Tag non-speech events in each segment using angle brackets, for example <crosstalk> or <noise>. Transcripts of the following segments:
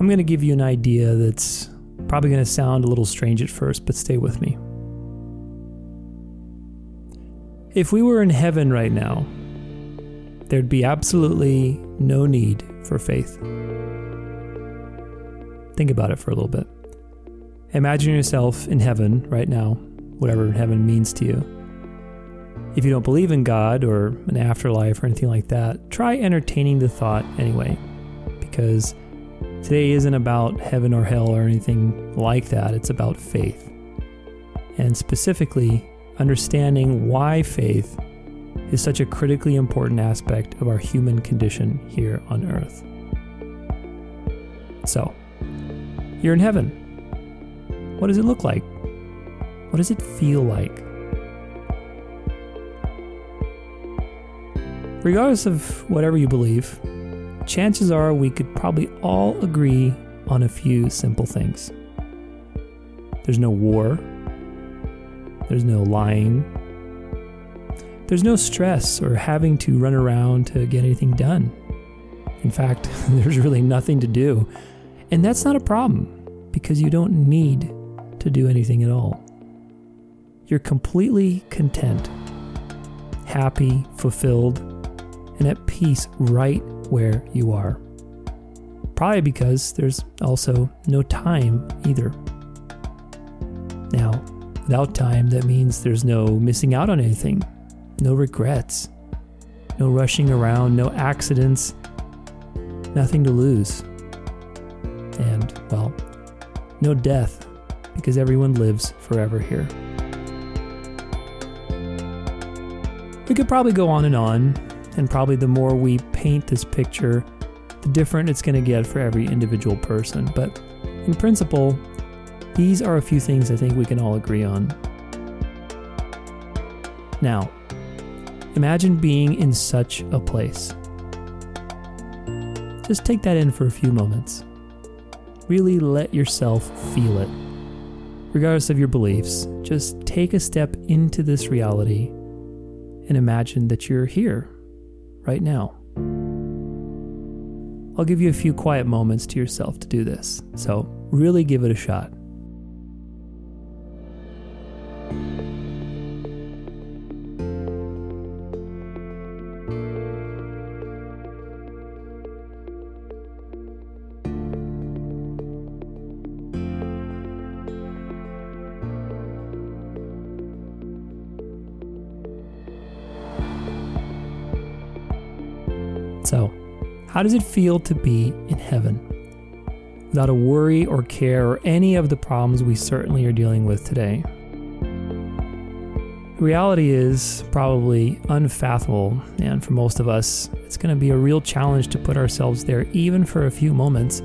I'm going to give you an idea that's probably going to sound a little strange at first, but stay with me. If we were in heaven right now, there'd be absolutely no need for faith. Think about it for a little bit. Imagine yourself in heaven right now, whatever heaven means to you. If you don't believe in God or an afterlife or anything like that, try entertaining the thought anyway, because today isn't about heaven or hell or anything like that. It's about faith. And specifically, understanding why faith is such a critically important aspect of our human condition here on earth. So, you're in heaven. What does it look like? What does it feel like? Regardless of whatever you believe, chances are we could probably all agree on a few simple things. There's no war, there's no lying, there's no stress or having to run around to get anything done. In fact, <laughs> there's really nothing to do. And that's not a problem because you don't need to do anything at all. You're completely content, happy, fulfilled, and at peace right where you are. Probably because there's also no time either. Now, without time, that means there's no missing out on anything, no regrets, no rushing around, no accidents, nothing to lose. And, well, no death, because everyone lives forever here. We could probably go on and on, and probably the more we paint this picture, the different it's going to get for every individual person. But in principle, these are a few things I think we can all agree on. Now, imagine being in such a place. Just take that in for a few moments. Really let yourself feel it. Regardless of your beliefs, just take a step into this reality and imagine that you're here, right now. I'll give you a few quiet moments to yourself to do this, so really give it a shot. How does it feel to be in heaven? Without a worry or care or any of the problems we certainly are dealing with today. The reality is probably unfathomable, and for most of us, it's going to be a real challenge to put ourselves there even for a few moments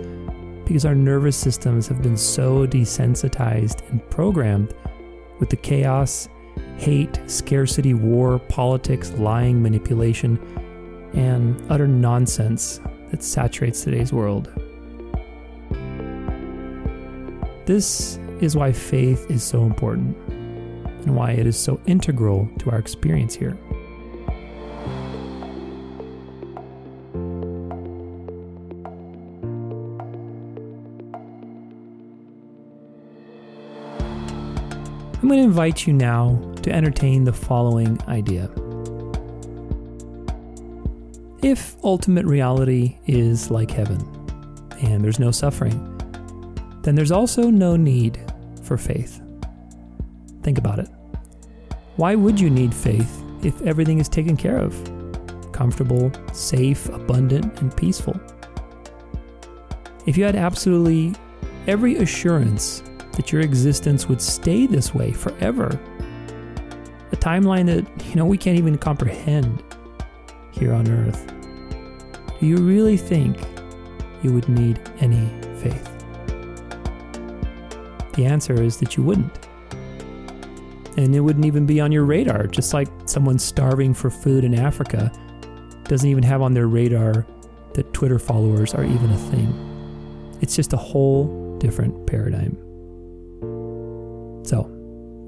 because our nervous systems have been so desensitized and programmed with the chaos, hate, scarcity, war, politics, lying, manipulation, and utter nonsense that saturates today's world. This is why faith is so important and why it is so integral to our experience here. I'm going to invite you now to entertain the following idea. If ultimate reality is like heaven and there's no suffering, then there's also no need for faith. Think about it. Why would you need faith if everything is taken care of? Comfortable, safe, abundant, and peaceful. If you had absolutely every assurance that your existence would stay this way forever, a timeline that, you know, we can't even comprehend here on earth, do you really think you would need any faith? The answer is that you wouldn't. And it wouldn't even be on your radar, just like someone starving for food in Africa doesn't even have on their radar that Twitter followers are even a thing. It's just a whole different paradigm. So,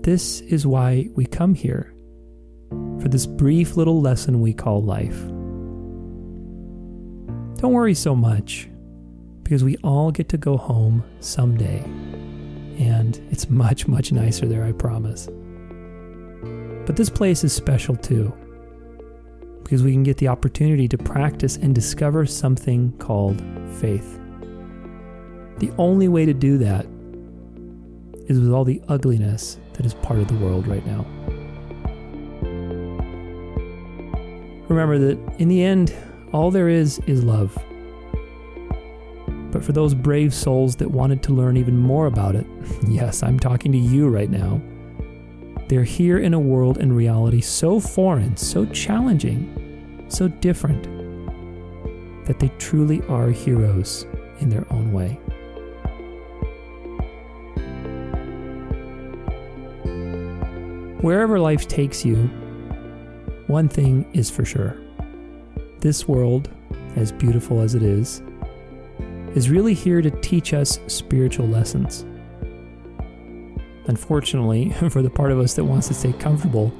this is why we come here for this brief little lesson we call life. Don't worry so much. because we all get to go home someday. And it's much, much nicer there, I promise. But this place is special too, because we can get the opportunity to practice and discover something called faith. The only way to do that is with all the ugliness that is part of the world right now. Remember that in the end, all there is is love. But for those brave souls that wanted to learn even more about it, <laughs> yes, I'm talking to you right now. They're here in a world and reality so foreign, so challenging, so different, that they truly are heroes in their own way. Wherever life takes you, one thing is for sure. This world, as beautiful as it is, is really here to teach us spiritual lessons. Unfortunately, <laughs> for the part of us that wants to stay comfortable,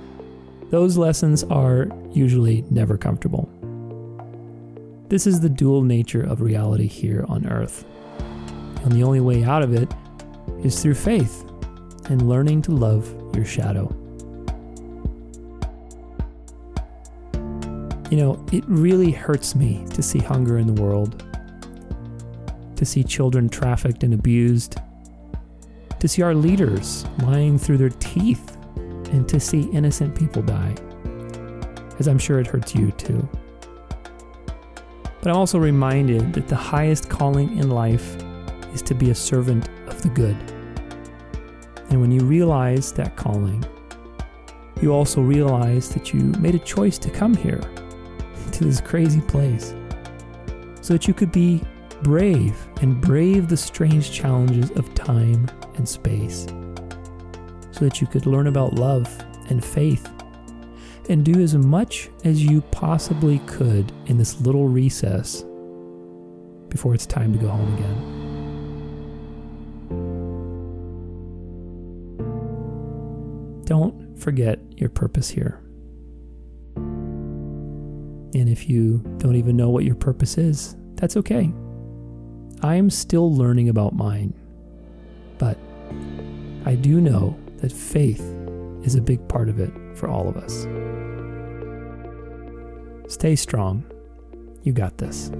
those lessons are usually never comfortable. This is the dual nature of reality here on earth. And the only way out of it is through faith and learning to love your shadow. You know, it really hurts me to see hunger in the world, to see children trafficked and abused, to see our leaders lying through their teeth, and to see innocent people die. As I'm sure it hurts you too. But I'm also reminded that the highest calling in life is to be a servant of the good. And when you realize that calling, you also realize that you made a choice to come here to this crazy place so that you could be brave and brave the strange challenges of time and space, so that you could learn about love and faith and do as much as you possibly could in this little recess before it's time to go home again. Don't forget your purpose here. And if you don't even know what your purpose is, that's okay. I am still learning about mine. But I do know that faith is a big part of it for all of us. Stay strong. You got this.